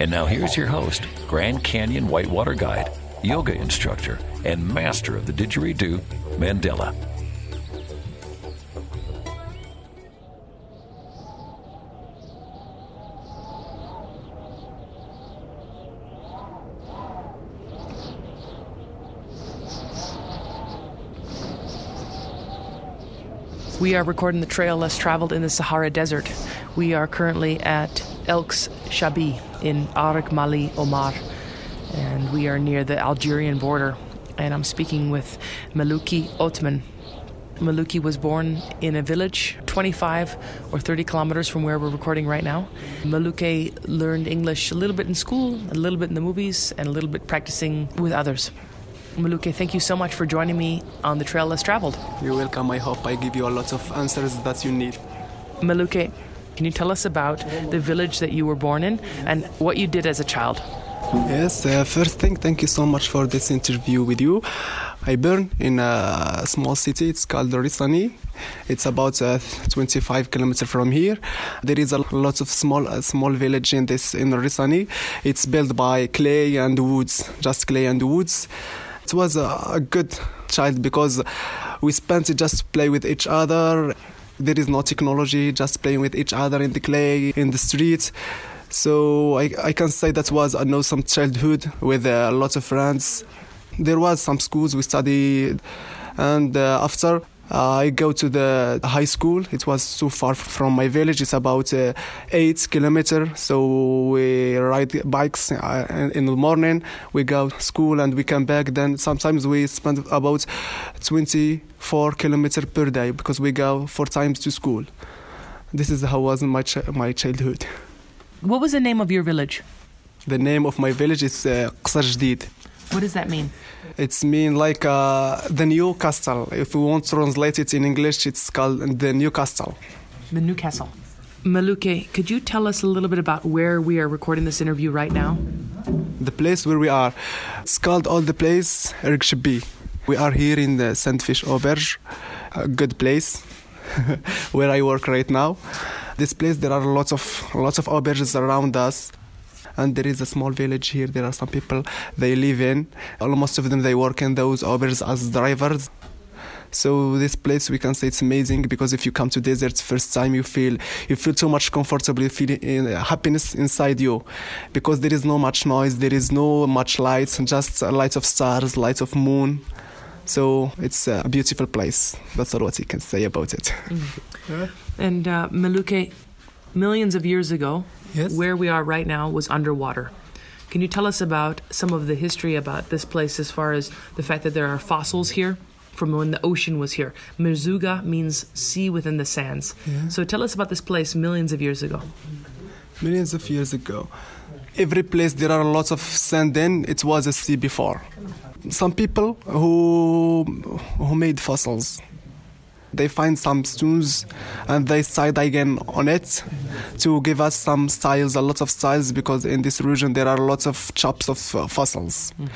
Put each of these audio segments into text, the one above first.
And now here's your host, Grand Canyon Whitewater Guide, yoga instructor, and master of the didgeridoo, Mandela. We are recording the trail less traveled in the Sahara Desert. We are currently at Elks Shabi in Arak Mali Omar, and we are near the Algerian border. And I'm speaking with Malouki Otman. Malouki was born in a village 25 or 30 kilometers from where we're recording right now. Malouki learned English a little bit in school, a little bit in the movies, and a little bit practicing with others. Malouke, thank you so much for joining me on the Trail Less Traveled. You're welcome. I hope I give you a lot of answers that you need. Malouke, can you tell us about the village that you were born in and what you did as a child? Yes, uh, first thing, thank you so much for this interview with you. I born in a small city. It's called Rissani. It's about uh, 25 kilometers from here. There is a lot of small uh, small village in this in Rissani. It's built by clay and woods, just clay and woods. It was a, a good child because we spent it just play with each other. There is no technology, just playing with each other in the clay, in the streets. So I, I can say that was an awesome childhood with uh, lots of friends. There was some schools we studied, and uh, after I go to the high school. It was too far from my village. It's about uh, eight kilometers. So we ride bikes uh, in the morning. We go to school and we come back. Then sometimes we spend about 24 kilometers per day because we go four times to school. This is how was my ch- my childhood. What was the name of your village? The name of my village is uh, Qasr. What does that mean? It's mean like uh, the new castle. If we want to translate it in English, it's called the new castle. The new castle. Malouke, could you tell us a little bit about where we are recording this interview right now? The place where we are, it's called all the place Erg Chebbi. We are here in the Sandfish Auberge, a good place where I work right now. This place there are lots of lots of auberges around us and there is a small village here there are some people they live in. Almost of them they work in those auberges as drivers. So this place we can say it's amazing because if you come to deserts first time you feel you feel so much comfortable you feel uh, happiness inside you. Because there is no much noise there is no much lights just lights of stars lights of moon. So it's a beautiful place. That's all what you can say about it. Mm-hmm. and uh, Malouke millions of years ago Yes. Where we are right now was underwater. Can you tell us about some of the history about this place as far as the fact that there are fossils here from when the ocean was here? Merzouga means sea within the sands. Yeah. So tell us about this place millions of years ago. Millions of years ago. Every place there are lots of sand in, it was a sea before. Some people who who made fossils they find some stones and they side again on it to give us some styles, a lot of styles, because in this region there are lots of chops of uh, fossils. Mm.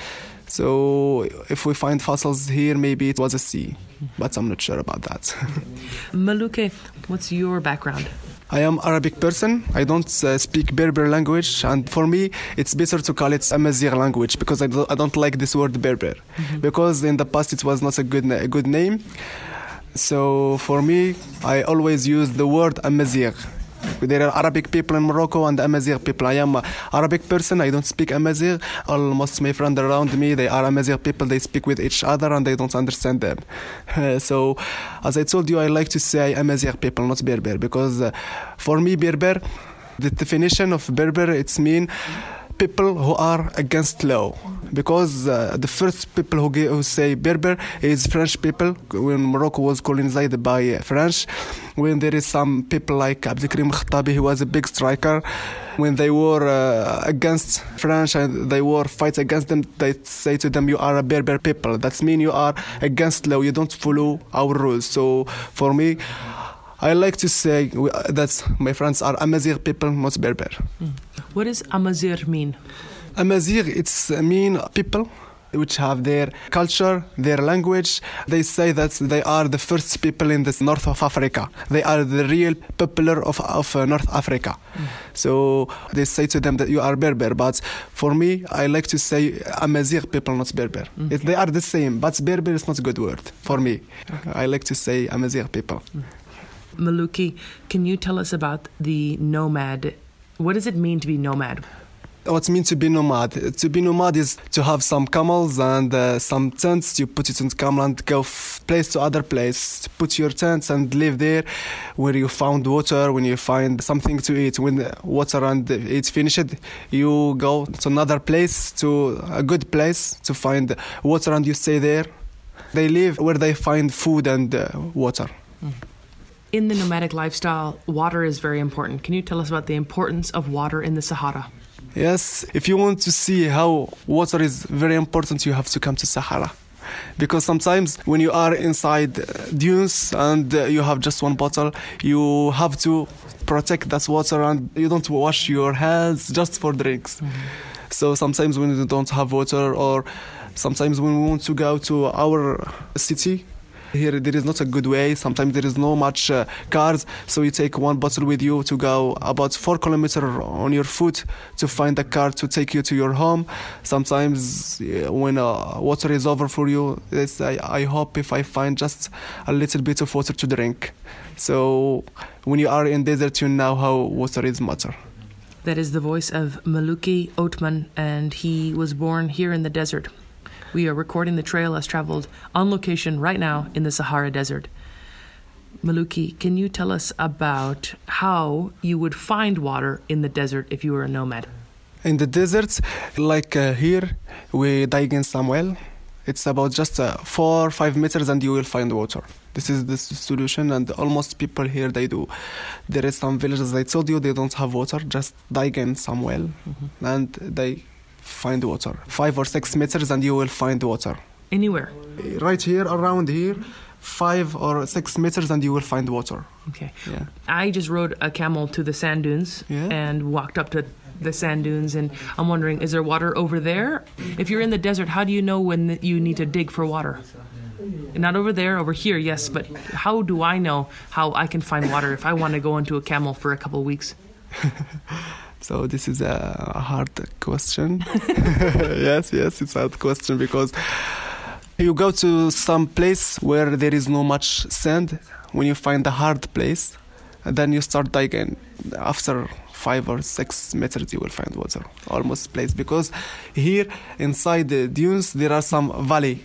So if we find fossils here, maybe it was a sea, but I'm not sure about that. Malouke, what's your background? I am Arabic person. I don't uh, speak Berber language, and for me, it's better to call it Amazigh language because I don't, I don't like this word Berber, mm-hmm. because in the past it was not a good a good name. So for me, I always use the word Amazigh. There are Arabic people in Morocco and Amazigh people. I am an Arabic person. I don't speak Amazigh. Almost my friends around me, they are Amazigh people. They speak with each other and they don't understand them. so, as I told you, I like to say Amazigh people, not Berber, because uh, for me, Berber, the definition of Berber, it's mean people who are against law because uh, the first people who, who say Berber is French people when Morocco was colonized by French. When there is some people like Abdelkrim Khattabi, he was a big striker. When they were uh, against French and they were fight against them, they say to them, "You are a Berber people. That means you are against law. You don't follow our rules." So for me. I like to say that my friends are Amazigh people, not Berber. Mm. What does Amazigh mean? Amazigh, it's mean people which have their culture, their language. They say that they are the first people in the north of Africa. They are the real popular of, of uh, North Africa. Mm. So they say to them that you are Berber. But for me, I like to say Amazigh people, not Berber. Mm. It, they are the same, but Berber is not a good word for me. Okay. I like to say Amazigh people. Mm. Maluki, can you tell us about the nomad? What does it mean to be nomad? What it means to be nomad? To be nomad is to have some camels and uh, some tents. You put it in the camel and go f- place to other place. Put your tents and live there, where you found water. When you find something to eat, when water and it's finished, you go to another place, to a good place to find water, and you stay there. They live where they find food and uh, water. Mm in the nomadic lifestyle, water is very important. Can you tell us about the importance of water in the Sahara? Yes, if you want to see how water is very important, you have to come to Sahara. Because sometimes when you are inside dunes and you have just one bottle, you have to protect that water and you don't wash your hands just for drinks. Mm-hmm. So sometimes when you don't have water or sometimes when we want to go to our city here there is not a good way. Sometimes there is no much uh, cars, so you take one bottle with you to go about four kilometers on your foot to find a car to take you to your home. Sometimes when uh, water is over for you, I, I hope if I find just a little bit of water to drink. So when you are in desert, you know how water is matter. That is the voice of Maluki Othman, and he was born here in the desert. We are recording the trail as traveled on location right now in the Sahara Desert. Maluki, can you tell us about how you would find water in the desert if you were a nomad? In the deserts, like uh, here, we dig in some well. It's about just uh, four or five meters and you will find water. This is the solution, and almost people here they do. There is some villages I told you they don't have water. Just dig in some well, mm-hmm. and they find water. Five or six meters, and you will find water. Anywhere? Right here, around here, five or six meters, and you will find water. Okay. Yeah. I just rode a camel to the sand dunes yeah. and walked up to the sand dunes, and I'm wondering, is there water over there? If you're in the desert, how do you know when you need to dig for water? Not over there, over here, yes, but how do I know how I can find water if I want to go into a camel for a couple of weeks? So this is a hard question. yes, yes, it's a hard question because you go to some place where there is no much sand. When you find a hard place, then you start digging. After five or six meters, you will find water, almost place. Because here inside the dunes there are some valley.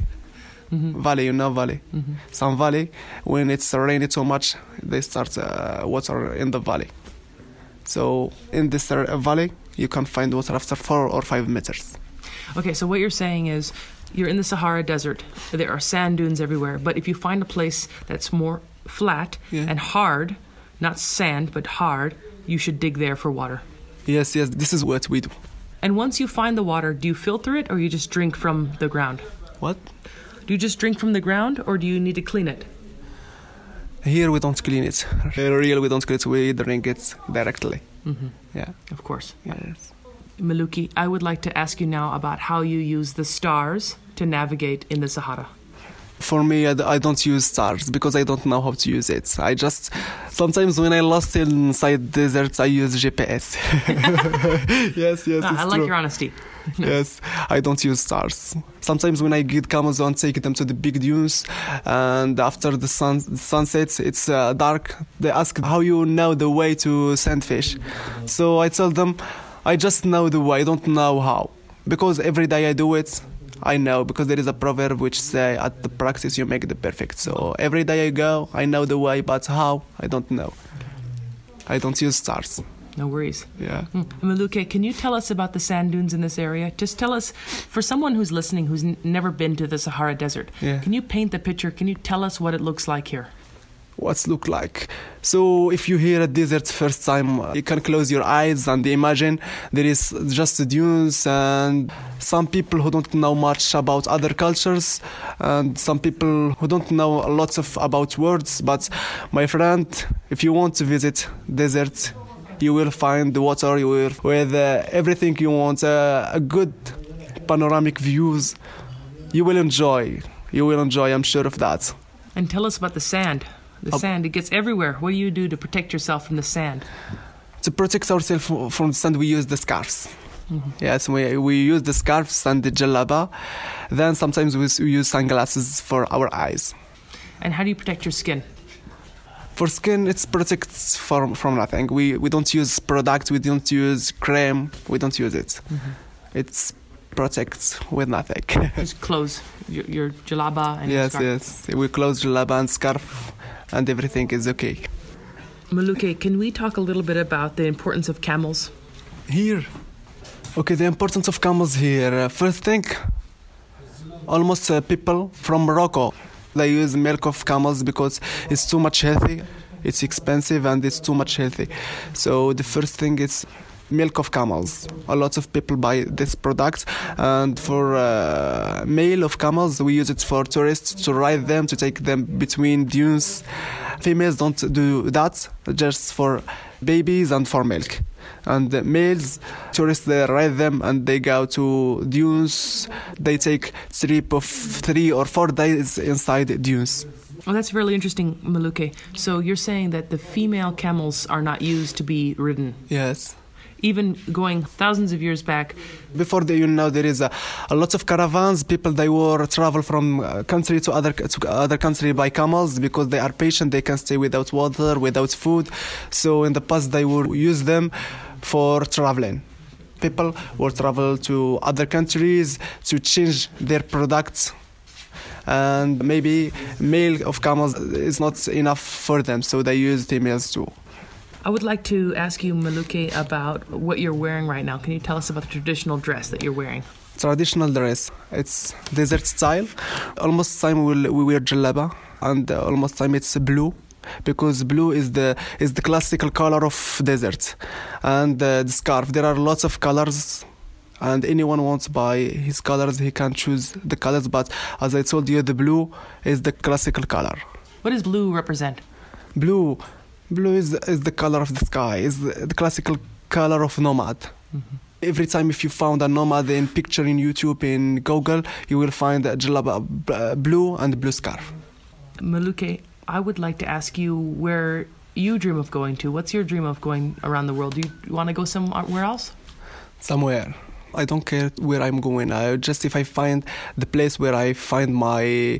Mm-hmm. Valley, you know, valley. Mm-hmm. Some valley. When it's raining too much, they start uh, water in the valley. So in this uh, valley, you can find water after four or five meters. Okay, so what you're saying is you're in the Sahara Desert. There are sand dunes everywhere. But if you find a place that's more flat yeah. and hard, not sand, but hard, you should dig there for water. Yes, yes, this is what we do. And once you find the water, do you filter it or you just drink from the ground? What? Do you just drink from the ground or do you need to clean it? Here we don't clean it. Real we don't clean it. We drink it directly. Mm-hmm. Yeah, of course. Yes. Maluki, I would like to ask you now about how you use the stars to navigate in the Sahara. For me, I, don't use stars because I don't know how to use it. I just sometimes when I lost inside deserts, I use GPS. yes, yes. Ah, I like true. your honesty. yes, I don't use stars. Sometimes when I get camels on, take them to the big dunes, and after the sun the sunsets, it's uh, dark. They ask how you know the way to sandfish. So I tell them, I just know the way. I don't know how because every day I do it I know because there is a proverb which say at the practice you make the perfect. So every day I go, I know the way, but how I don't know. I don't use stars. No worries. Yeah. Mm. Maluke, can you tell us about the sand dunes in this area? Just tell us, for someone who's listening who's n- never been to the Sahara Desert, Yeah. can you paint the picture? Can you tell us what it looks like here? What's look like? So if you hear a desert first time, uh, you can close your eyes and imagine there is just the dunes and some people who don't know much about other cultures and some people who don't know lots of about words. But my friend, if you want to visit desert, you will find the water. You will with uh, everything you want, uh, a good panoramic views. You will enjoy. You will enjoy. I'm sure of that. And tell us about the sand. The Up- sand, it gets everywhere. What do you do to protect yourself from the sand? to protect ourselves from the sand, we use the scarves. Yes, we, we use the scarves and the jalaba. Then sometimes we, we use sunglasses for our eyes. And how do you protect your skin? For skin, it's protects from, from nothing. We, we don't use product, we don't use cream, we don't use it. It's protects with nothing. Just clothes, your, your jalaba and yes, your scarf. yes. We close jalaba and scarf and everything is okay. Maluke, can we talk a little bit about the importance of camels? Here. Okay, the importance of camels here. Uh, first thing, almost uh, people from Morocco, they use milk of camels because it's too much healthy. It's expensive and it's too much healthy. So the first thing is milk of camels. A lot of people buy this product, and for uh, male of camels, we use it for tourists to ride them, to take them between dunes. Females don't do that, just for babies and for milk. And the males, tourists, they ride them and they go to dunes. They take trip of three or four days inside dunes. Well, that's really interesting, Maluke. So you're saying that the female camels are not used to be ridden. Yes. Even going thousands of years back, Before the, you know, there is a, a lot of caravans. People they were travel from uh, country to other to other country by camels because they are patient. They can stay without water, without food. So in the past they would use them for traveling. People will travel to other countries to change their products. And maybe male of camels is not enough for them, so they use females too. I would like to ask you, Maluke, about what you're wearing right now. Can you tell us about the traditional dress that you're wearing? traditional dress. It's desert style. Almost time we we wear jalaba, and uh, almost time it's blue, because blue is the is the classical color of desert, and uh, the scarf. There are lots of colors. And anyone wants buy his colors, he can choose the colors. But as I told you, the blue is the classical color. What does blue represent? Blue, blue is is the color of the sky. Is the, the classical color of nomad. Mm-hmm. Every time if you found a nomad in picture in YouTube in Google, you will find a jalaba uh, uh, blue and blue scarf. Maluke, I would like to ask you where you dream of going to. What's your dream of going around the world? Do you want to go somewhere uh, else? Somewhere. I don't care where I'm going. I just if I find the place where I find my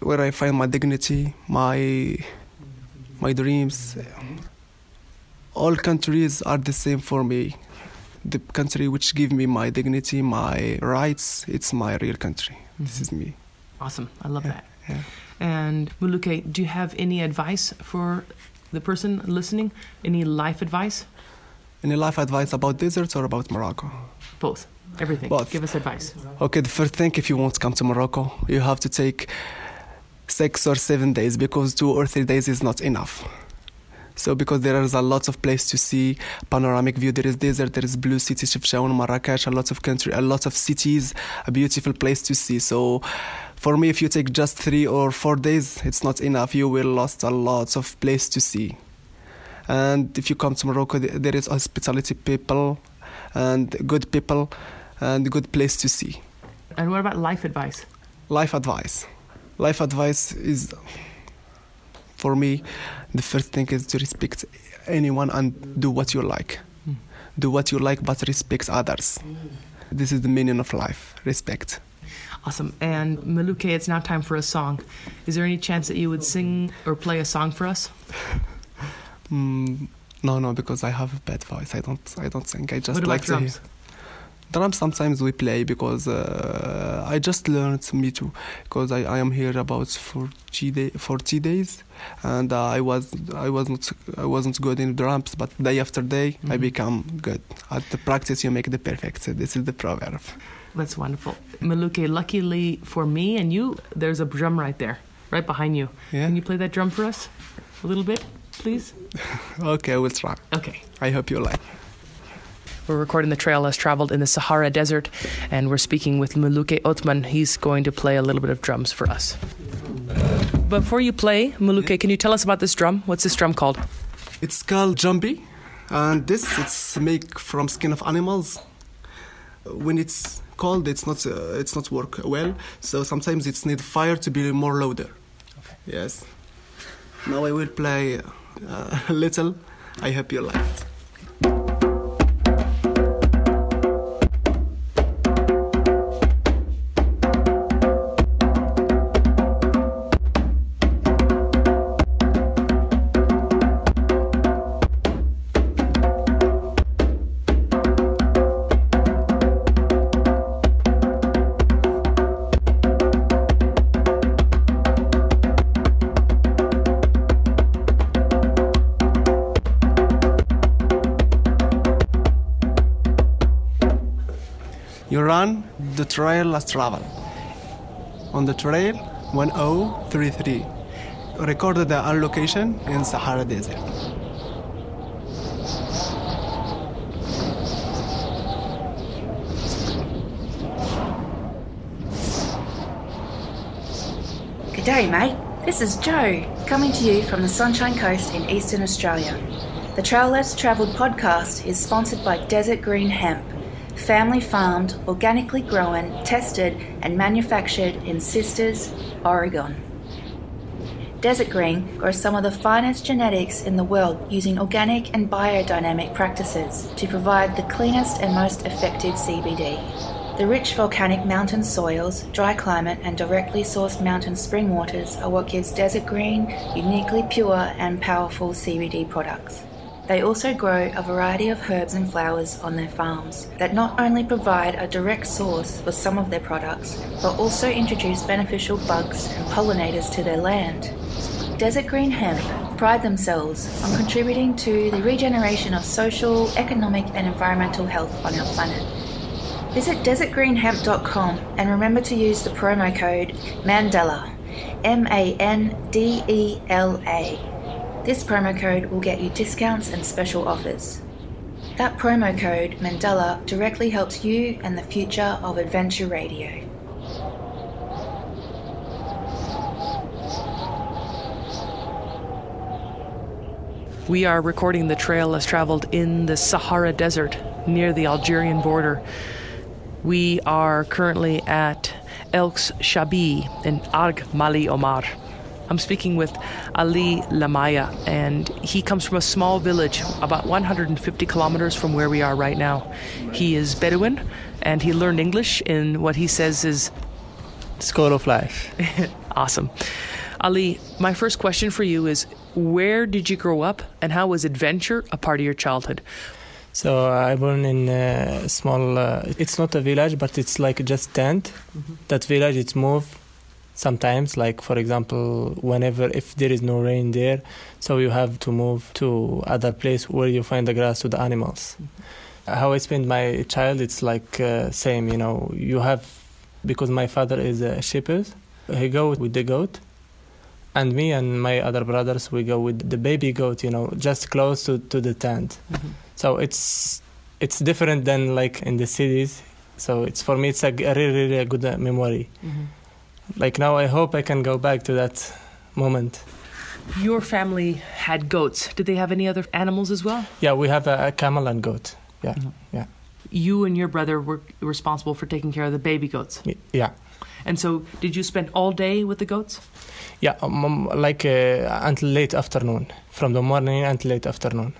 where I find my dignity, my my dreams. All countries are the same for me. The country which give me my dignity, my rights, it's my real country. This is me. Awesome. I love that. Yeah. And Muluke, do you have any advice for the person listening? Any life advice? Any life advice about deserts or about Morocco? Both. Everything. Both. Give us advice. Okay, the first thing, if you want to come to Morocco, you have to take six or seven days because two or three days is not enough. So, because there is a lot of place to see, panoramic view, there is desert, there is blue city, Chefchaouen, Marrakesh, a lot of country, a lot of cities, a beautiful place to see. So, for me, if you take just three or four days, it's not enough. You will lost a lot of place to see. And if you come to Morocco, there is hospitality people and good people and good place to see. And what about life advice? Life advice. Life advice is, for me, the first thing is to respect anyone and do what you like. Do what you like, but respect others. This is the meaning of life respect. Awesome. And Maluke, it's now time for a song. Is there any chance that you would sing or play a song for us? Mm, no, no, because I have a bad voice. I don't, I don't sing. I just what like about to drums? Sometimes we play because uh, I just learned me too because I, I am here about 40, day, 40 days and uh, I was I was not I wasn't good in drums but day after day mm-hmm. I become good. At the practice you make the perfect so this is the proverb. That's wonderful. Maluke luckily for me and you there's a drum right there right behind you. Yeah. can you play that drum for us a little bit please? Okay we'll try. Okay. I hope you like we're recording the trail less traveled in the Sahara Desert, and we're speaking with Muluke Otman. He's going to play a little bit of drums for us. Before you play, Muluke, can you tell us about this drum? What's this drum called? It's called djembe, and this it's made from skin of animals. When it's cold, it's not uh, it's not work well. So sometimes it's need fire to be more louder. Okay. Yes. Now I will play uh, a little. I hope you like it. Trail last travel. On the trail 1033. Recorded the location in Sahara Desert. Good day, mate. This is Joe, coming to you from the Sunshine Coast in eastern Australia. The Trail Less Travelled podcast is sponsored by Desert Green Hemp family farmed, organically grown, tested, and manufactured in Sisters, Oregon. Desert Green grows some of the finest genetics in the world using organic and biodynamic practices to provide the cleanest and most effective CBD. The rich volcanic mountain soils, dry climate, and directly sourced mountain spring waters are what gives Desert Green uniquely pure and powerful CBD products. They also grow a variety of herbs and flowers on their farms that not only provide a direct source for some of their products, but also introduce beneficial bugs and pollinators to their land. Desert Green Hemp pride themselves on contributing to the regeneration of social, economic, and environmental health on our planet. Visit desertgreenhemp.com and remember to use the promo code MANDELA, M A N D E L A this promo code will get you discounts and special offers. That promo code, Mandela, directly helps you and the future of Adventure Radio. We are recording the trail as traveled in the Sahara Desert near the Algerian border. We are currently at Elks Shabi in Arg Mali Omar. I'm speaking with Ali Lamaya, and he comes from a small village about 150 kilometers from where we are right now. He is Bedouin, and he learned English in what he says is School of Life. awesome. Ali, my first question for you is where did you grow up, and how was adventure a part of your childhood? So I born in a small. Uh, it's not a village, but it's like just tent. Mm-hmm. That village, it's moved sometimes like for example whenever if there is no rain there so you have to move to other place where you find the grass to the animals. Mm-hmm. how i spend my child it's like uh, same you know you have because my father is a shepherd he go with the goat and me and my other brothers we go with the baby goat you know just close to, to the tent. Mm-hmm. so it's it's different than like in the cities. So it's for me it's a, a really really a good uh, memory. Mm-hmm like now I hope I can go back to that moment. Your family had goats. Did they have any other animals as well? Yeah, we have a, a camel and goat. Yeah, mm-hmm. yeah. You and your brother were responsible for taking care of the baby goats. Yeah. And so, did you spend all day with the goats? Yeah, um, um, like uh, until late afternoon, from the morning until late afternoon.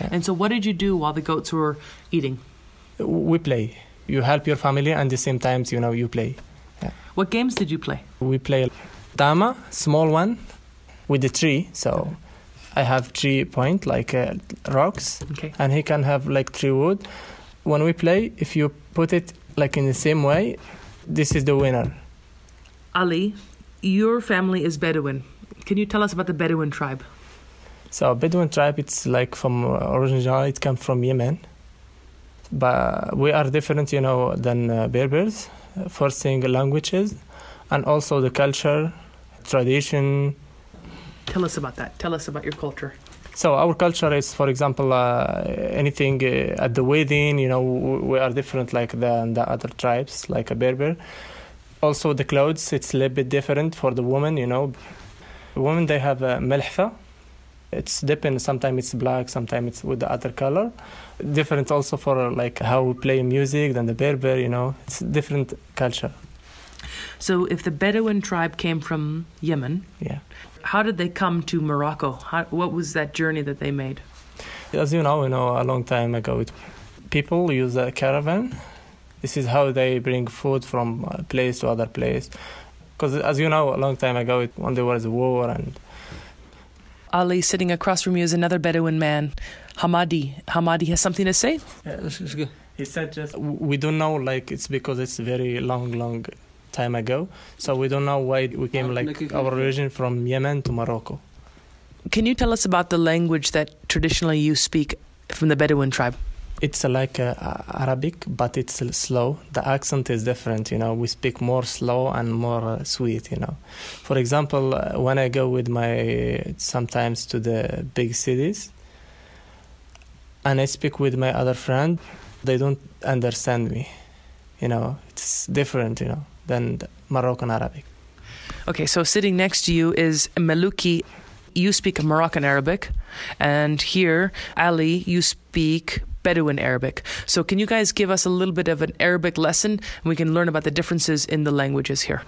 Yeah. And so, what did you do while the goats were eating? We play. You help your family, and at the same time, you know, you play. What games did you play? We play Dama, small one, with the tree. So I have three point like uh, rocks, okay. and he can have like three wood. When we play, if you put it like in the same way, this is the winner. Ali, your family is Bedouin. Can you tell us about the Bedouin tribe? So Bedouin tribe, it's like from uh, originally it comes from Yemen, but we are different, you know, than uh, Berbers. uh, First thing, languages, and also the culture, tradition. Tell us about that. Tell us about your culture. So our culture is, for example, uh, anything uh, at the wedding. You know, we are different like the, the other tribes, like a Berber. Also, the clothes it's a little bit different for the women. You know, women they have a melhfa. It's depends. Sometimes it's black, sometimes it's with the other color. Different also for like how we play music than the Berber. You know, it's different culture. So, if the Bedouin tribe came from Yemen, Yeah. how did they come to Morocco? How, what was that journey that they made? As you know, you know, a long time ago, it, people use a caravan. This is how they bring food from uh, place to other place. Because as you know, a long time ago, it, when there was a war and Ali, sitting across from you, is another Bedouin man, Hamadi. Hamadi has something to say. Yeah, this is good. he said just we don't know like it's because it's very long, long time ago. So we don't know why we came like our origin from Yemen to Morocco. Can you tell us about the language that traditionally you speak from the Bedouin tribe? It's like uh, Arabic, but it's slow. The accent is different, you know. We speak more slow and more uh, sweet, you know. For example, uh, when I go with my sometimes to the big cities, and I speak with my other friend, they don't understand me, you know. It's different, you know, than Moroccan Arabic. Okay, so sitting next to you is Maluki. You speak Moroccan Arabic, and here, Ali, you speak Bedouin Arabic. So, can you guys give us a little bit of an Arabic lesson, and we can learn about the differences in the languages here?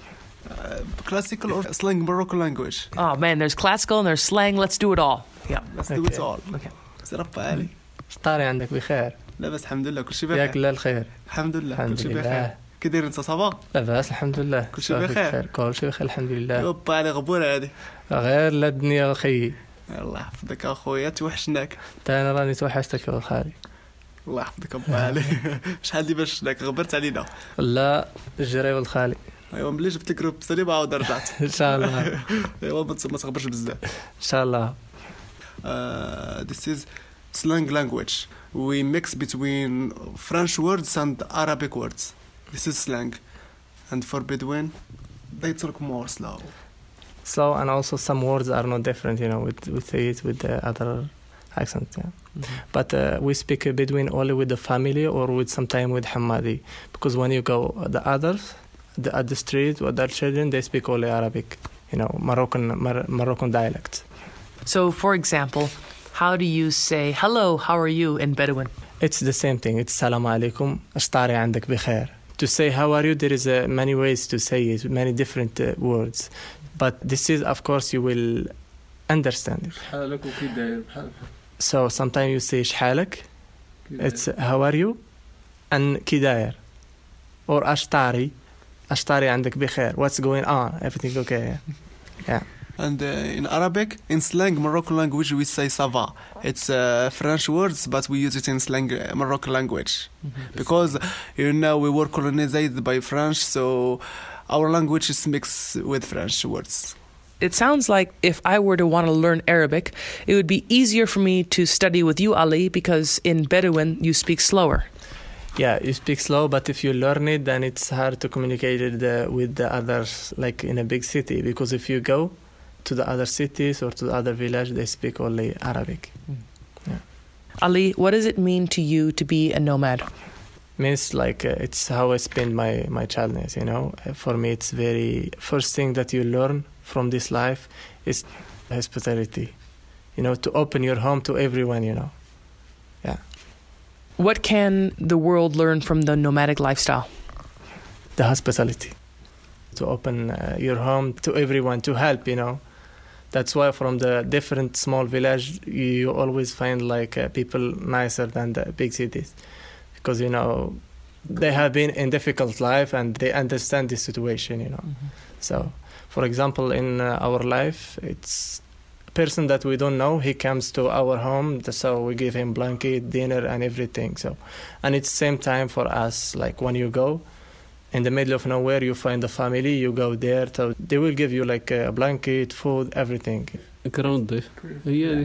Uh, classical or slang Moroccan language. Oh man, there's classical and there's slang. Let's do it all. Yeah. Let's do it Okay. all. Okay. رب علي طاري عندك بخير لاباس الحمد لله كل شيء ياك بخير لا الخير الحمد لله كل الحمد شيء بخير لله كي داير انت صافا لاباس الحمد لله كل شيء صافي بخير. كل شيء بخير الحمد لله يوبا علي غبوره هذه غير لا الدنيا خيي الله يحفظك اخويا توحشناك تا انا راني توحشتك يا خالي الله يحفظك ابا علي شحال دي باش شفناك غبرت علينا لا الجري والخالي ايوا ملي جبت لك جروب سليم عاود رجعت ان شاء الله ان ايوا ما تس- ما تغبرش بزاف شاء الله Uh, this is slang language. We mix between French words and Arabic words. This is slang. And for Bedouin, they talk more slow. slow and also some words are not different you know we, we say it with the other accent yeah but uh, we speak a Bedouin only with the family or with sometime with Hamadi because when you go the others the, at the street with their children they speak only Arabic you know Moroccan Mar- Moroccan dialect So, for example, how do you say hello, how are you in Bedouin? It's the same thing. It's salam alaikum. اشطاري عندك بخير. To say how are you, there is uh, many ways to say it, many different uh, words. But this is, of course, you will understand it. حالك وكي داير بحال So sometimes you say شحالك, it's uh, how are you, and كي داير. Or اشطاري, اشطاري عندك بخير. What's going on? Everything okay? And uh, in Arabic, in slang Moroccan language, we say sava. It's uh, French words, but we use it in slang uh, Moroccan language. Because, you know, we were colonized by French, so our language is mixed with French words. It sounds like if I were to want to learn Arabic, it would be easier for me to study with you, Ali, because in Bedouin you speak slower. Yeah, you speak slow, but if you learn it, then it's hard to communicate it uh, with the others, like in a big city. Because if you go to the other cities or to the other village, they speak only Arabic. Ali, what does it mean to you to be a nomad? Means like uh, it's how I spend my my childness. You know, Uh, for me, it's very first thing that you learn from this life is hospitality. You know, to open your home to everyone. You know. Yeah. What can the world learn from the nomadic lifestyle? the hospitality to open uh, your home to everyone to help you know that's why from the different small village you always find like uh, people nicer than the big cities because you know they have been in difficult life and they understand the situation you know so for example in uh, our life it's a person that we don't know he comes to our home so we give him blanket dinner and everything so and it's same time for us like when you go in the middle of nowhere you find a family you go there so they will give you like a blanket food everything Grounded. Yeah.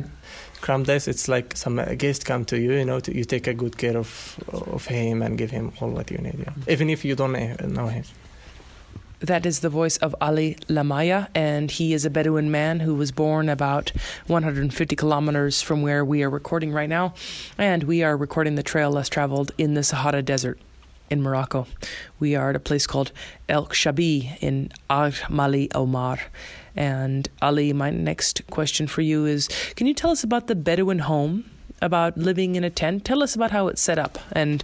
Kramdes, it's like some guest come to you, you know, to, you take a good care of of him and give him all what you need, yeah. even if you don't eh, know him. That is the voice of Ali Lamaya, and he is a Bedouin man who was born about 150 kilometers from where we are recording right now. And we are recording the trail less traveled in the Sahara Desert in Morocco. We are at a place called El Shabi in Ar Mali Omar. And Ali, my next question for you is Can you tell us about the Bedouin home? About living in a tent. Tell us about how it's set up and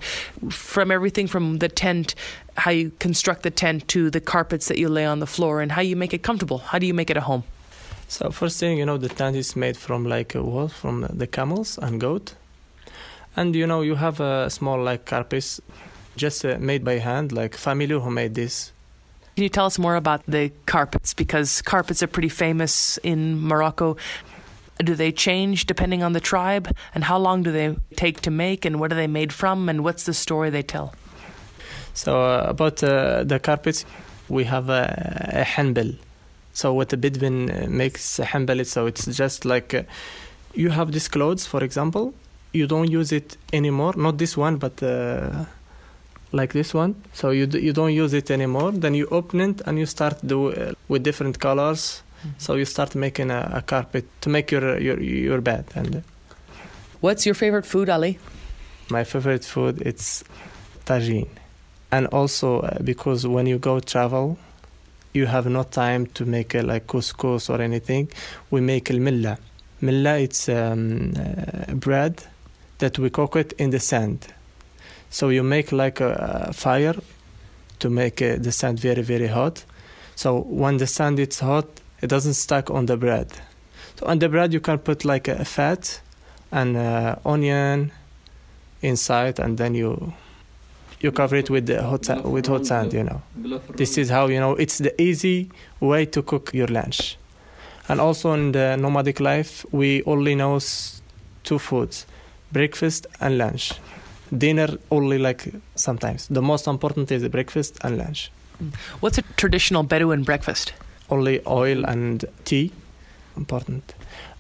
from everything from the tent, how you construct the tent to the carpets that you lay on the floor and how you make it comfortable. How do you make it a home? So first thing, you know, the tent is made from like a wool from the camels and goat, and you know you have a small like carpets, just uh, made by hand, like family who made this. Can you tell us more about the carpets? Because carpets are pretty famous in Morocco. Do they change depending on the tribe? And how long do they take to make? And what are they made from? And what's the story they tell? So uh, about uh, the carpets, we have a, a hanbal. So what the Bedouin uh, makes a hanbal, so it's just like uh, you have these clothes, for example, you don't use it anymore. Not this one, but uh, like this one. So you d- you don't use it anymore. Then you open it and you start do uh, with different colors. So you start making a, a carpet to make your your your bed. And uh, What's your favorite food, Ali? my favorite food it's tagine and also uh, because when you go travel you have no time to make uh, like couscous or anything we make al milla milla it's um, uh, bread that we cook it in the sand so you make like a, a fire to make uh, the sand very very hot so when the sand is hot it doesn't stuck on the bread. So on the bread you can put like a fat and uh, onion inside and then you you cover it with hot sa- with hot sand you know. This is how you know it's the easy way to cook your lunch. And also in the nomadic life we only know two foods breakfast and lunch. Dinner only like sometimes. The most important is the breakfast and lunch. What's a traditional Bedouin breakfast? Only oil and tea important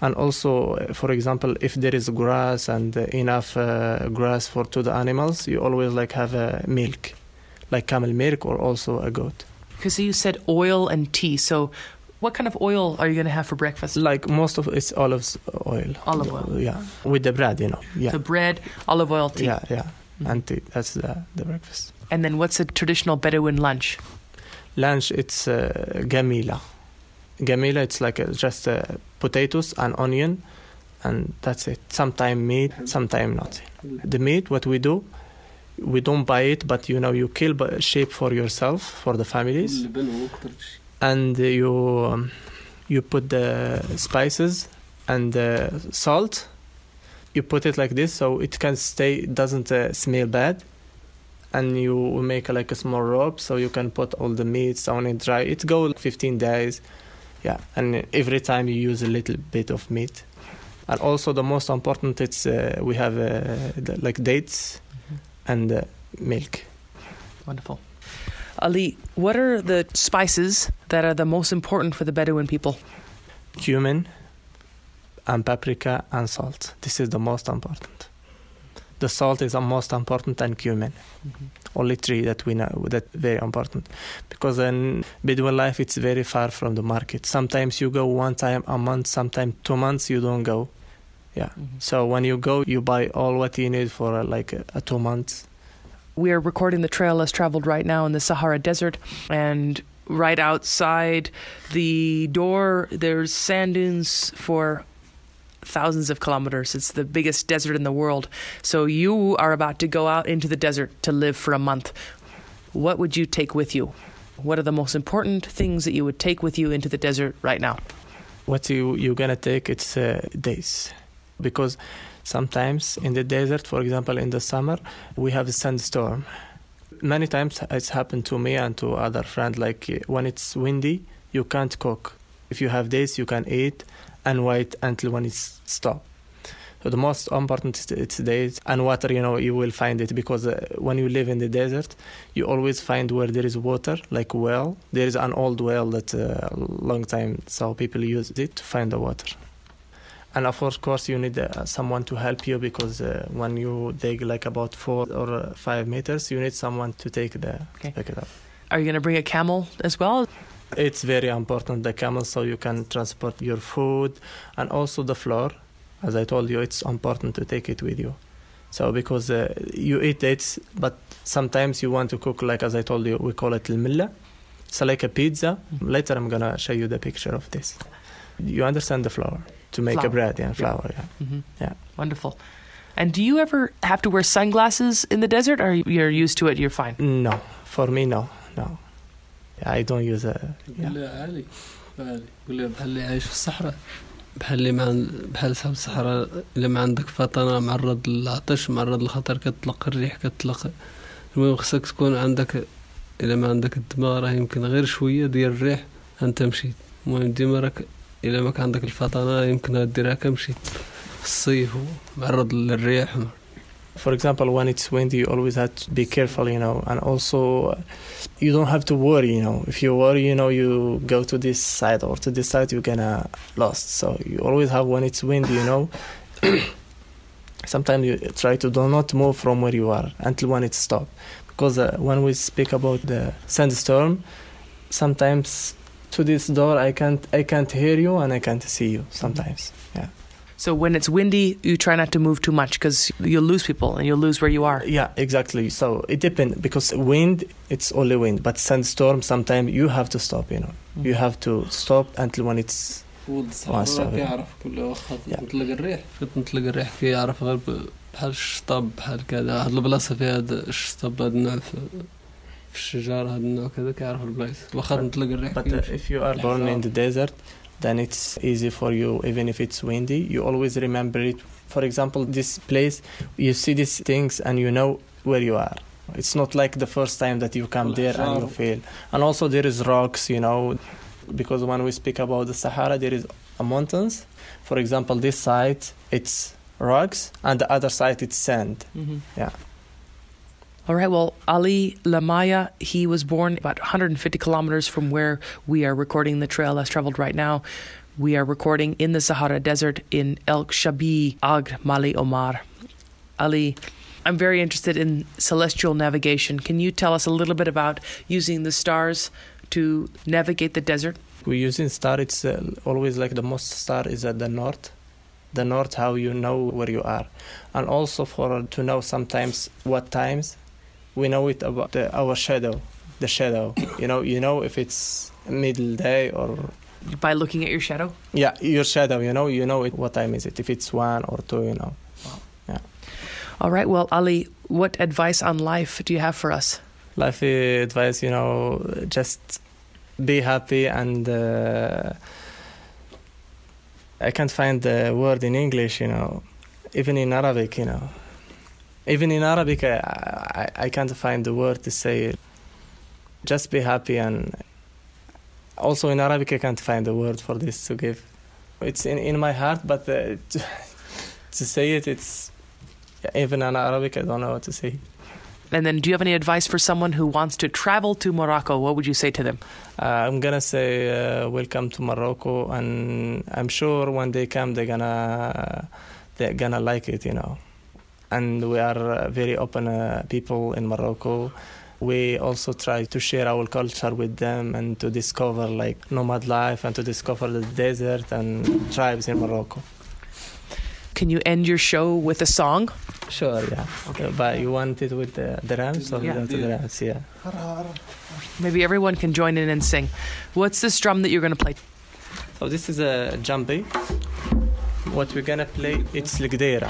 and also uh, for example if there is grass and uh, enough uh, grass for to the animals you always like have a milk like camel milk or also a goat Because you said oil and tea. So, what kind of oil are you going to have for breakfast? like most of it's olive oil Olive oil. yeah with the bread you know yeah So, bread, olive oil, tea. yeah yeah and tea. that's the, the breakfast And then, what's a traditional Bedouin lunch? Lunch it's uh, gamila. Gamila it's like uh, just uh, potatoes and onion and that's it. Sometime meat sometime not the meat what we do we don't buy it but you know you kill sheep for yourself for the families. And you um, you put the spices and the salt. You put it like this so it can stay doesn't uh, smell bad and you make like a small rope so you can put all the meats on it dry. It go like 15 days. Yeah and every time you use a little bit of meat. And also the most important it's uh, we have uh, like dates and uh, milk. Wonderful. Ali, what are the spices that are the most important for the Bedouin people? cumin and paprika and salt. This is the most important the salt is the most important and cumin. Mm-hmm. Only three that we know that very important. Because in bedouin life it's very far from the market. Sometimes you go one time a month sometimes two months you don't go. Yeah. Mm-hmm. So when you go you buy all what you need for uh, like a two months. We are recording the trail less traveled right now in the Sahara Desert, and right outside the door, there's sand dunes for thousands of kilometers. It's the biggest desert in the world. So you are about to go out into the desert to live for a month. What would you take with you? What are the most important things that you would take with you into the desert right now? what you you're gonna take it's uh, days because sometimes in the desert for example in the summer we have a sandstorm many times it's happened to me and to other friends like uh, when it's windy you can't cook if you have days you can eat and wait until when it's stop. So the most important is it's days and water. You know, you will find it because uh, when you live in the desert, you always find where there is water, like well. There is an old well that uh, long time, so people use it to find the water. And of course, you need uh, someone to help you because uh, when you dig like about four or five meters, you need someone to take the Okay. pick it up. Are you going to bring a camel as well? It's very important the camel so you can transport your food and also the flour. As I told you, it's important to take it with you. So because uh, you eat it, but sometimes you want to cook like as I told you, we call it al It's like a pizza. Later I'm gonna show you the picture of this. You understand the flour to make Flour. a bread, yeah, flour, yeah. Mm-hmm. Yeah. Wonderful. And do you ever have to wear sunglasses in the desert, or you're used to it? You're fine. No, for me no, no. A. Yeah. يقول لي عالي عالي يقول لي بحال اللي عايش في الصحراء. بحال اللي ما بحال صاحب الصحراء اللي ما عندك فطنة معرض للعطش معرض للخطر كتطلق الريح كتطلق. المهم خصك تكون عندك الا ما عندك الدماغ راه يمكن غير شوية ديال الريح انت مشيت المهم ديما راك الا ما كان عندك الفطنة يمكن ديرها كمشيت في الصيف معرض للريح. For example, when it's windy, you always have to be careful, you know, and also uh, you don't have to worry, you know. If you worry, you know, you go to this side or to this side, you're gonna lost. So you always have when it's windy, you know. Sometimes you try to do not move from where you are until when it stops, because uh, when we speak about the sandstorm, sometimes to this door I can't I can't hear you and I can't see you sometimes. Yeah. So when it's windy, you try not to move too much because you'll lose people and you'll lose where you are. Yeah, exactly. So it depends because wind, it's only wind, but sandstorm, sometimes you have to stop. You know, you have to stop until when it's ولد آه، الصحراء صافي. كيعرف كل واخا يا. تنطلق الريح كتنطلق الريح كيعرف غير ب- بحال الشطاب بحال كذا هاد البلاصه فيها هاد الشطاب هاد النوع في, في الشجر هاد النوع كذا كيعرف البلايص واخا تنطلق الريح But uh, كيمشي. if you are born in the desert, then it's easy for you, even if it's windy. You always remember it. For example, this place, you see these things and you know where you are. It's not like the first time that you come there and you feel. And also there is rocks, you know, because when we speak about the Sahara, there is a mountains. For example, this side it's rocks, and the other side it's sand. Mm-hmm. Yeah. All right. Well, Ali Lamaya, he was born about 150 kilometers from where we are recording the trail less traveled right now. We are recording in the Sahara Desert in Erg Chebbi Ag Mali Omar. Ali, I'm very interested in celestial navigation. Can you tell us a little bit about using the stars to navigate the desert? we using star it's uh, always like the most star is at the north the north how you know where you are and also for to know sometimes what times we know it about the, our shadow the shadow you know you know if it's middle day or By looking at your shadow? yeah your shadow you know you know it, what time is it if it's one or two you know Yeah. All right. Well, Ali, what advice on life do you have for us? life advice you know just be happy and uh, i can't find the word in english you know even in arabic you know even in arabic i, I, I can't find the word to say it. just be happy and also in arabic i can't find the word for this to give it's in, in my heart but uh, to, to say it it's even in arabic i don't know what to say And then, do you have any advice for someone who wants to travel to Morocco? What would you say to them? Uh, I'm gonna say uh, welcome to Morocco, and I'm sure when they come, they're gonna they're gonna like it, you know. And we are uh, very open uh, people in Morocco. We also try to share our culture with them and to discover like nomad life and to discover the desert and tribes in Morocco. Can you end your show with a song? Sure, yeah. Okay. But you want it with the, the rams or Yeah. without the rams? Yeah. Maybe everyone can join in and sing. What's this drum that you're going to play? So this is a djembe. What we're gonna play, it's Ligdera.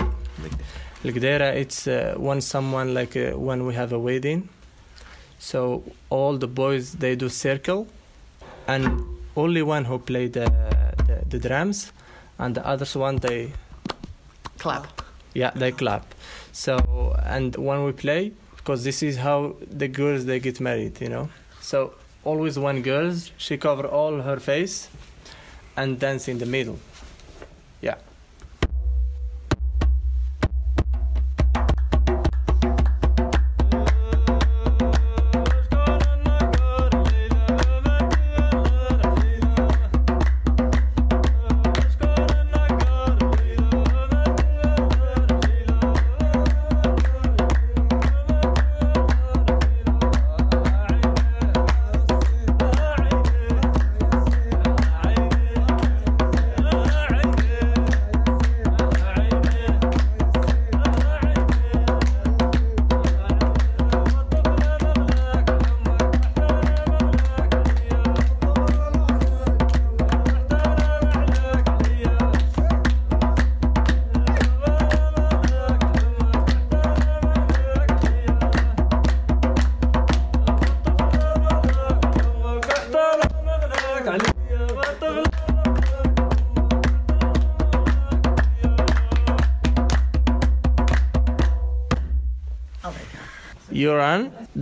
Ligdera, it's uh, when someone like uh, when we have a wedding. So all the boys they do circle, and only one who play the the, the drums, and the others one they Clap. yeah they clap. So and when we play, because this is how the girls they get married, you know. So always one girl she cover all her face and dance in the middle. Yeah.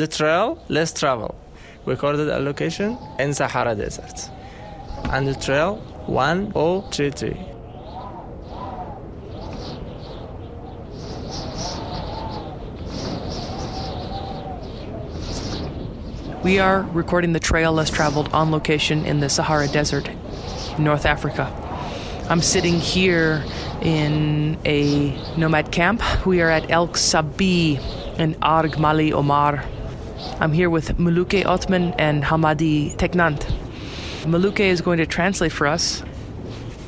The trail, let's travel. Recorded a location in Sahara Desert. And the trail 1033. We are recording the trail less traveled on location in the Sahara Desert, North Africa. I'm sitting here in a nomad camp. We are at El Sabi in Arg Mali Omar. I'm here with Maluke Otman and Hamadi Teknant. Maluke is going to translate for us.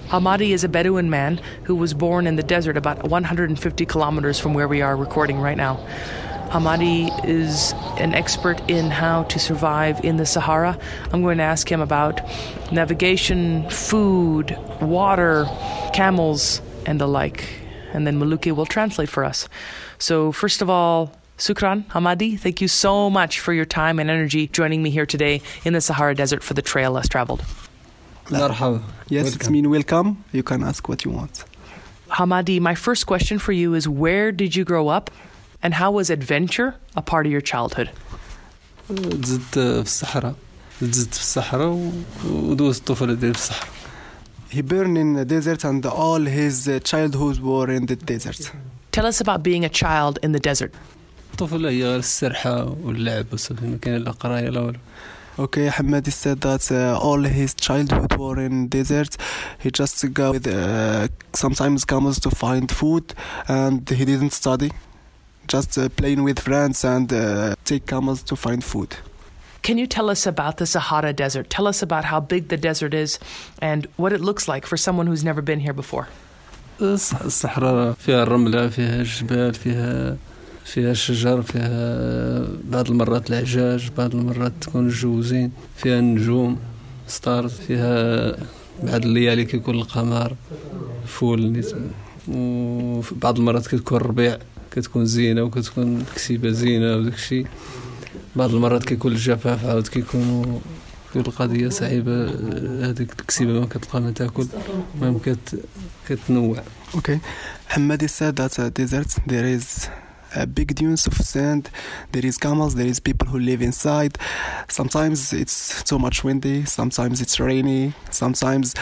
Hamadi is a Bedouin man who was born in the desert about 150 kilometers from where we are recording right now. Hamadi is an expert in how to survive in the Sahara. I'm going to ask him about navigation, food, water, camels, and the like. And then Maluke will translate for us. So, first of all, Sukran, Hamadi, thank you so much for your time and energy joining me here today in the Sahara Desert for the trail less traveled. مرحبا Yes, it's mean welcome. You can ask what you want. Hamadi, my first question for you is where did you grow up and how was adventure a part of your childhood? تزدت في الصحراء تزدت في الصحراء و- ودوزت الطفولة ديالي في الصحراء He burned in the desert and all his uh, childhood were in the desert. Tell us about being a child in the desert. الطفولة هي غير السرحة واللعب وصافي ما كاين لا قراية لا والو Okay, Hamadi said that uh, all his childhood were in desert. He just go with uh, sometimes comes to find food, and he didn't study. Just uh, playing with friends and uh, take camels to find food. Can you tell us about the Sahara Desert? Tell us about how big the desert is and what it looks like for someone who's never been here before. الصح- الصحراء فيها الرملة فيها الجبال فيها فيها الشجر فيها بعض المرات العجاج بعض المرات تكون الجو زين فيها النجوم ستارز فيها بعض الليالي كيكون القمر فول وبعض المرات كتكون الربيع كتكون زينة وكتكون الكسيبة زينة وداك الشيء بعض المرات كيكون الجفاف عاود كيكون كيكون القضية صعيبة هذيك الكسيبة ما كتلقى ما تاكل المهم كت كتنوع. that uh, desert there is uh, big dunes of sand, there is camels, there is people who live inside. Sometimes it's too much windy, sometimes it's rainy, sometimes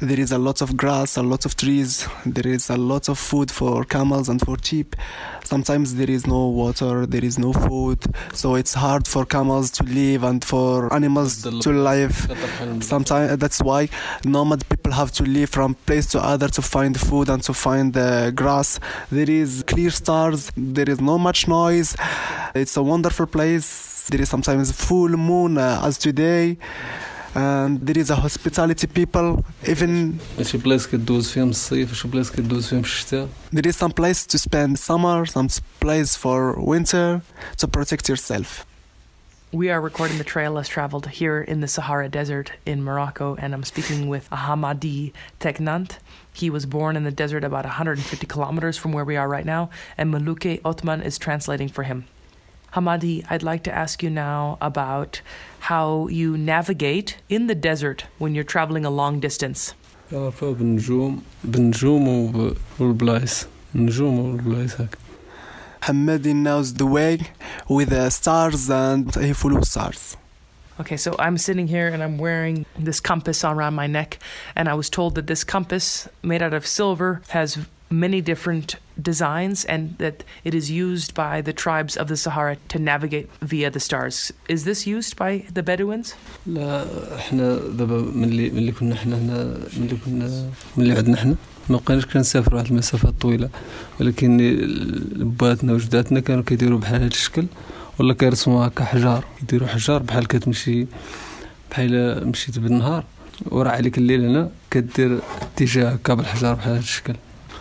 there is a lot of grass, a lot of trees, there is a lot of food for camels and for sheep. Sometimes there is no water, there is no food, so it's hard for camels to live and for animals to live. Sometimes that's why nomad people have to live from place to other to find food and to find the grass. There is clear stars. There is no much noise. It's a wonderful place. There is sometimes full moon uh, as today, and there is a hospitality people even There is some place to spend summer, some place for winter to protect yourself. We are recording the trail less traveled here in the Sahara Desert in Morocco, and I'm speaking with Ahamadi Teknant. He was born in the desert about 150 kilometers from where we are right now, and Maluke Otman is translating for him. Hamadi, I'd like to ask you now about how you navigate in the desert when you're traveling a long distance. كنعرفوها بالنجوم بالنجوم وب- والبلايص النجوم والبلايص هكا Hamadi knows the way with the stars and he follows stars. Okay, so I'm sitting here and I'm wearing this compass around my neck, and I was told that this compass, made out of silver, has many different designs and that it is used by the tribes of the Sahara to navigate via the stars. Is this used by the Bedouins? لا احنا دابا ملي ملي كنا حنا هنا ملي كنا ملي عدنا حنا ما بقيناش كنسافروا واحد المسافات طويله ولكن باتنا وجداتنا كانوا كيديروا بحال هذا الشكل ولا كيرسموا هكا حجار يديروا حجار بحال كتمشي بحال مشيت بالنهار وراه عليك الليل هنا كدير اتجاه هكا بالحجار بحال هذا الشكل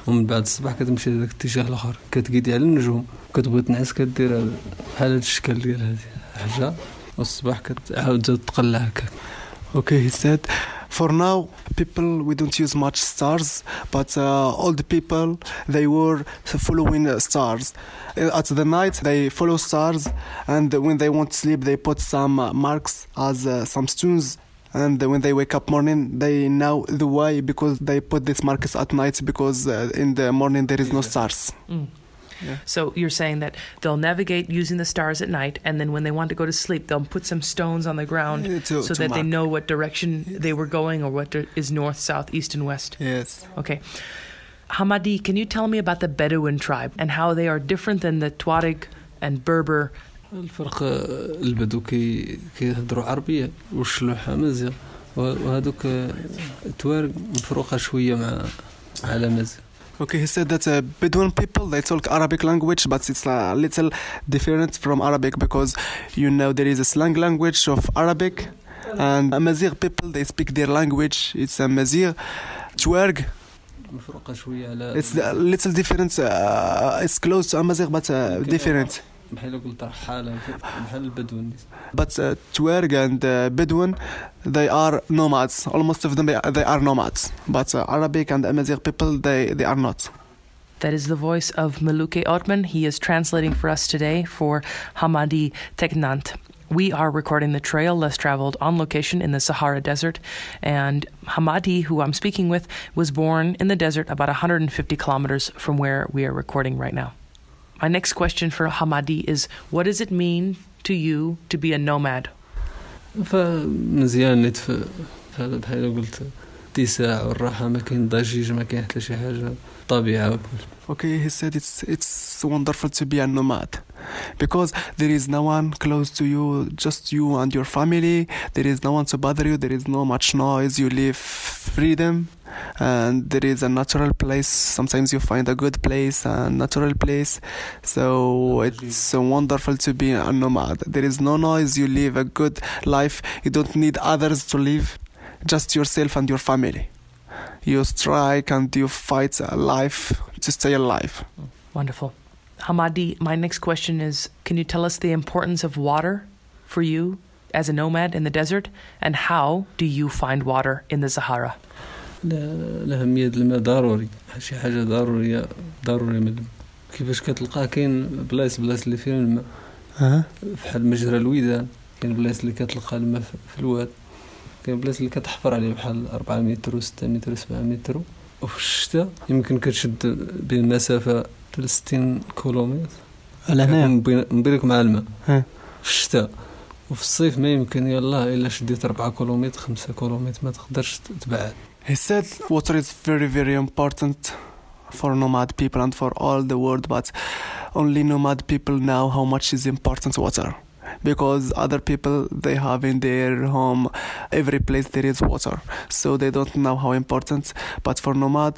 ومن بعد الصباح كتمشي لذاك الاتجاه الآخر كتقيدي على النجوم كتبغي تنعس كدير بحال هذا الشكل ديال هذه الحجار والصباح كتعاود تقلع هكا Okay, he said, for now, people, we don't use much stars, but uh, all the people, they were following uh, stars. Uh, At the night, they follow stars, and when they want sleep, they put some uh, marks as uh, some stones. And when they wake up morning, they know the way because they put these markers at night because uh, in the morning there is no stars. So you're saying that they'll navigate using the stars at night, and then when they want to go to sleep, they'll put some stones on the ground Yeah, to- so to that they know what direction they were going or what is north, south, east, and west. Yes. Okay. Hamadi, can you tell me about the Bedouin tribe and how they are different than the Tuareg and Berber? الفرق آه، البدو كي كيهضروا عربية والشلوحة مزيغ وهذوك آه، التوارق مفروقة شوية مع على مزيغ Okay, he said that uh, Bedouin people they talk Arabic language, but it's a little different from Arabic because you know there is a slang language of Arabic, and Amazigh people they speak their language. It's Amazigh. Tuareg, مفروقة شوية على it's a little different. Uh, it's close to Amazigh, but uh, different. بحال قلت رحالة بحال البدو But uh, Tuareg and uh, Bedouin, they are nomads. Almost of them they they are nomads. But uh, Arabic and Amazigh people they they are not. That is the voice of Maluke Otman. He is translating for us today for Hamadi Teknant. We are recording the trail less traveled on location in the Sahara Desert. And Hamadi, who I'm speaking with, was born in the desert about 150 kilometers from where we are recording right now. My next question for Hamadi is What does it mean to you to be a nomad? فمزيان نيت في بحال بحال قلت اتساع والراحة ما كاين ضجيج ما كاين حتى شي حاجة طبيعة وكل Okay, he said it's it's wonderful to be a nomad because there is no one close to you, just you and your family. There is no one to bother you. There is no much noise. You live freedom, and there is a natural place. Sometimes you find a good place, a natural place. So it's wonderful to be a nomad. There is no noise. You live a good life. You don't need others to live, just yourself and your family. You strike and you fight a life to stay alive. Wonderful. Hamadi, my next question is Can you tell us the importance of water for you as a nomad in the desert? And how do you find water in the Sahara? لا الأهمية د الماء ضروري شي حاجة ضرورية ضروري من الماء كيفاش كتلقاه كاين بلايص بلايص اللي فيها الماء بحال مجرى الودان كاين بلايص اللي كتلقى الماء في- في الواد كاين بلايص اللي كتحفر عليه بحال 4 متر و 6 متر و 7 متر وفي الشتاء يمكن كتشد بين مسافة 60 كيلومتر بين- من بينك مع الماء. في الشتاء وفي الصيف ما يمكن يلاه الا شديت 4 كيلومتر 5 كيلومتر ما تقدرش تبعد He said water is very, very important for nomad people and for all the world, but only nomad people know how much is important water. Because other people they have in their home every place there is water, so they don't know how important. But for nomad,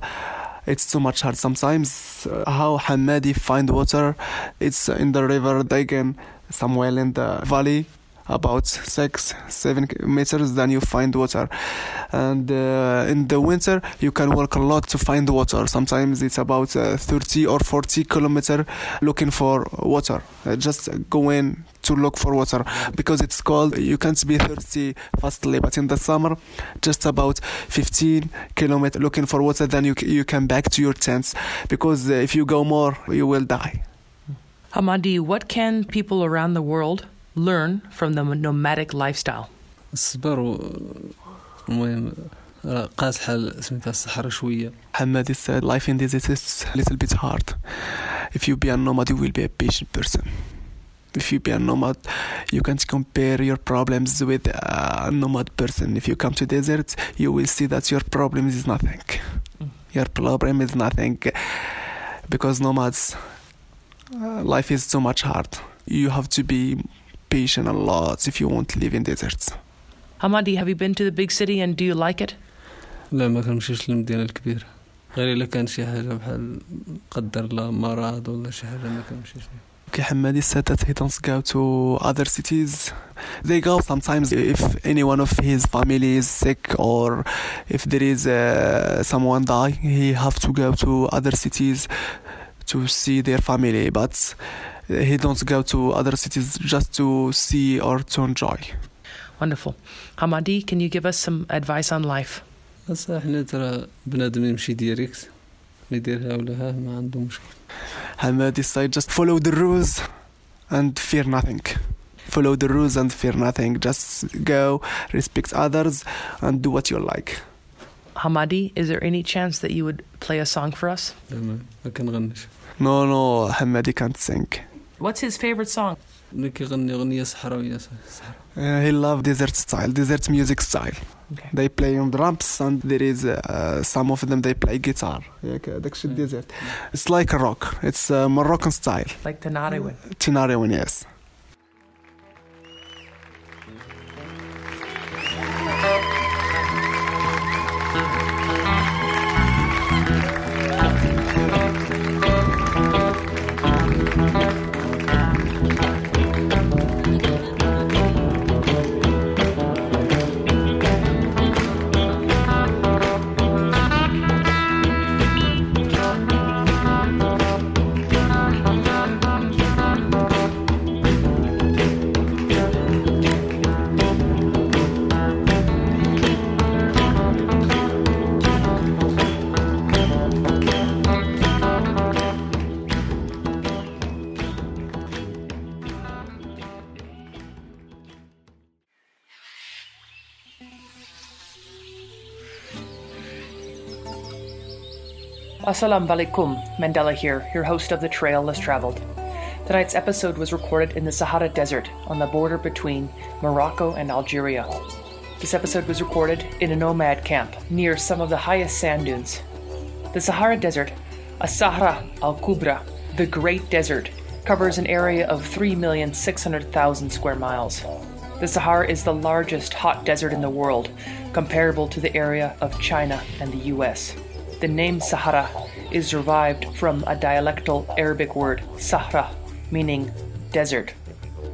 it's too much hard. Sometimes uh, how Hamadi find water, it's in the river Dagen, somewhere in the valley, about six, seven meters. Then you find water and uh, in the winter you can walk a lot to find water sometimes it's about uh, 30 or 40 kilometer looking for water uh, just going to look for water because it's cold you can't be thirsty fastly but in the summer just about 15 kilometer looking for water then you, c- you can back to your tents because uh, if you go more you will die Hamadi, what can people around the world learn from the nomadic lifestyle? الصبر و- المهم راه قاس حال سميتها الصحراء شويه Hamadi said life in this is a little bit hard if you be a nomad you will be a patient person If you be a nomad, you can't compare your problems with a nomad person. If you come to desert, you will see that your problem is nothing. Your problem is nothing because nomads, uh, life is so much hard. You have to be patient a lot if you want to live in deserts. Hamadi, have you been to the big city and do you like it? لا ما كنمشيش للمدينة الكبيرة غير إلا كان شي حاجة بحال قدر الله مرض ولا شي حاجة ما كنمشيش ليها. Okay, Hamadi said that he don't go to other cities. They go sometimes if any one of his family is sick or if there is uh, someone die, he have to go to other cities to see their family. But he don't go to other cities just to see or to enjoy. Wonderful. Hamadi, can you give us some advice on life? بس احنا ترى بنادم يمشي ديريكت يديرها ولا ها ما عنده مشكل Hamadi said just follow the rules and fear nothing. Follow the rules and fear nothing. Just go, respect others, and do what you like. Hamadi, is there any chance that you would play a song for us? لا ما, ما كنغنيش No, no, Hamadi can't sing. What's his favorite song? ملي كيغني أغنية صحراوية صحراء Uh, he love desert style, desert music style. okay. they play on drums and there is uh, some of them they play guitar. Yeah, mm. it's like rock. It's uh, Moroccan style. Like Tinariwen Tinariwen yes. Assalamu alaikum, Mandela here, your host of The Trail Less Traveled. Tonight's episode was recorded in the Sahara Desert on the border between Morocco and Algeria. This episode was recorded in a nomad camp near some of the highest sand dunes. The Sahara Desert, a Sahara al Kubra, the Great Desert, covers an area of 3,600,000 square miles. The Sahara is the largest hot desert in the world, comparable to the area of China and the US. The name Sahara is derived from a dialectal Arabic word, Sahra, meaning desert.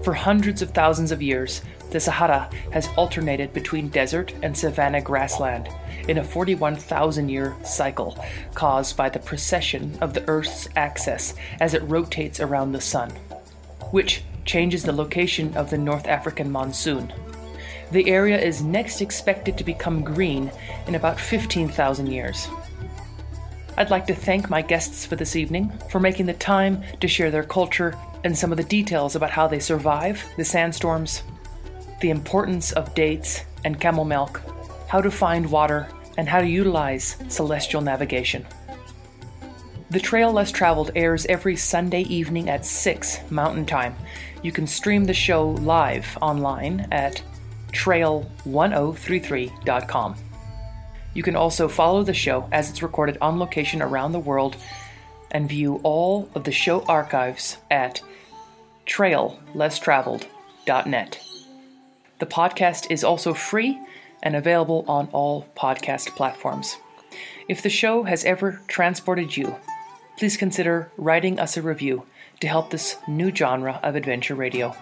For hundreds of thousands of years, the Sahara has alternated between desert and savanna grassland in a 41,000 year cycle caused by the precession of the Earth's axis as it rotates around the Sun, which changes the location of the North African monsoon. The area is next expected to become green in about 15,000 years. I'd like to thank my guests for this evening for making the time to share their culture and some of the details about how they survive the sandstorms, the importance of dates and camel milk, how to find water, and how to utilize celestial navigation. The Trail Less Traveled airs every Sunday evening at 6 Mountain Time. You can stream the show live online at trail1033.com. You can also follow the show as it's recorded on location around the world and view all of the show archives at traillesstraveled.net. The podcast is also free and available on all podcast platforms. If the show has ever transported you, please consider writing us a review to help this new genre of adventure radio.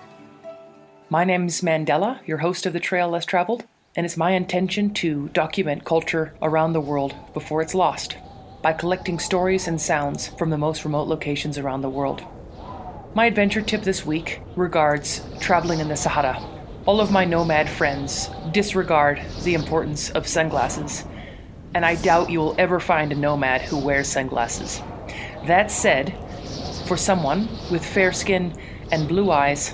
My name is Mandela, your host of The Trail Less Traveled, and it's my intention to document culture around the world before it's lost by collecting stories and sounds from the most remote locations around the world. My adventure tip this week regards traveling in the Sahara. All of my nomad friends disregard the importance of sunglasses, and I doubt you will ever find a nomad who wears sunglasses. That said, for someone with fair skin and blue eyes,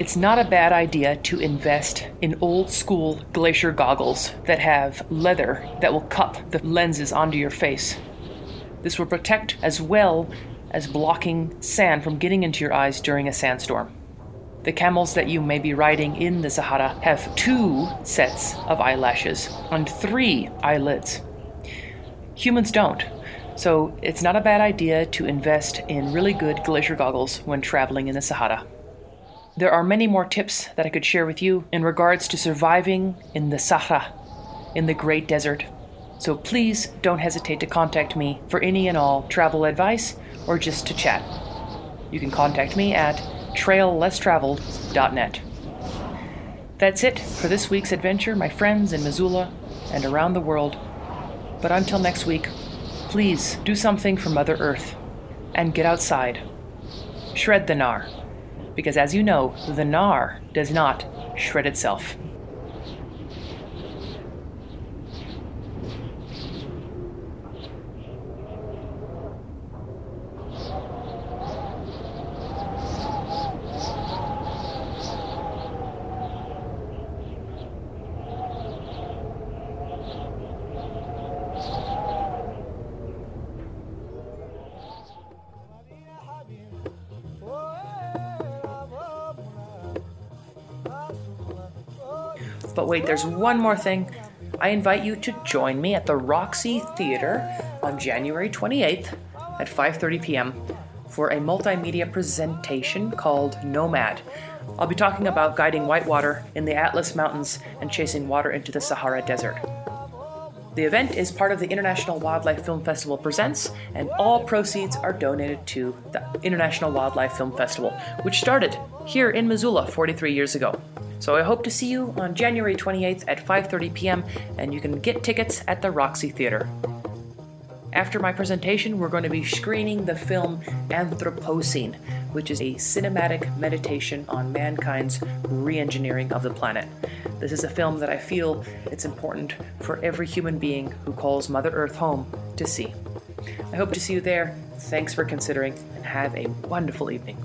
it's not a bad idea to invest in old school glacier goggles that have leather that will cup the lenses onto your face. This will protect as well as blocking sand from getting into your eyes during a sandstorm. The camels that you may be riding in the Sahara have two sets of eyelashes and three eyelids. Humans don't. So it's not a bad idea to invest in really good glacier goggles when traveling in the Sahara. There are many more tips that I could share with you in regards to surviving in the Sahara, in the Great Desert. So please don't hesitate to contact me for any and all travel advice or just to chat. You can contact me at traillesstraveled.net. That's it for this week's adventure, my friends in Missoula and around the world. But until next week, please do something for Mother Earth and get outside. Shred the gnar, because as you know, the gnar does not shred itself. But wait, there's one more thing. I invite you to join me at the Roxy Theater on January 28th at 5:30 p.m. for a multimedia presentation called Nomad. I'll be talking about guiding whitewater in the Atlas Mountains and chasing water into the Sahara Desert. The event is part of the International Wildlife Film Festival Presents, and all proceeds are donated to the International Wildlife Film Festival, which started here in Missoula 43 years ago. So I hope to see you on January 28th at 5:30 p.m. and you can get tickets at the Roxy Theater. After my presentation, we're going to be screening the film Anthropocene, which is a cinematic meditation on mankind's re-engineering of the planet. This is a film that I feel it's important for every human being who calls Mother Earth home to see. I hope to see you there. Thanks for considering and have a wonderful evening.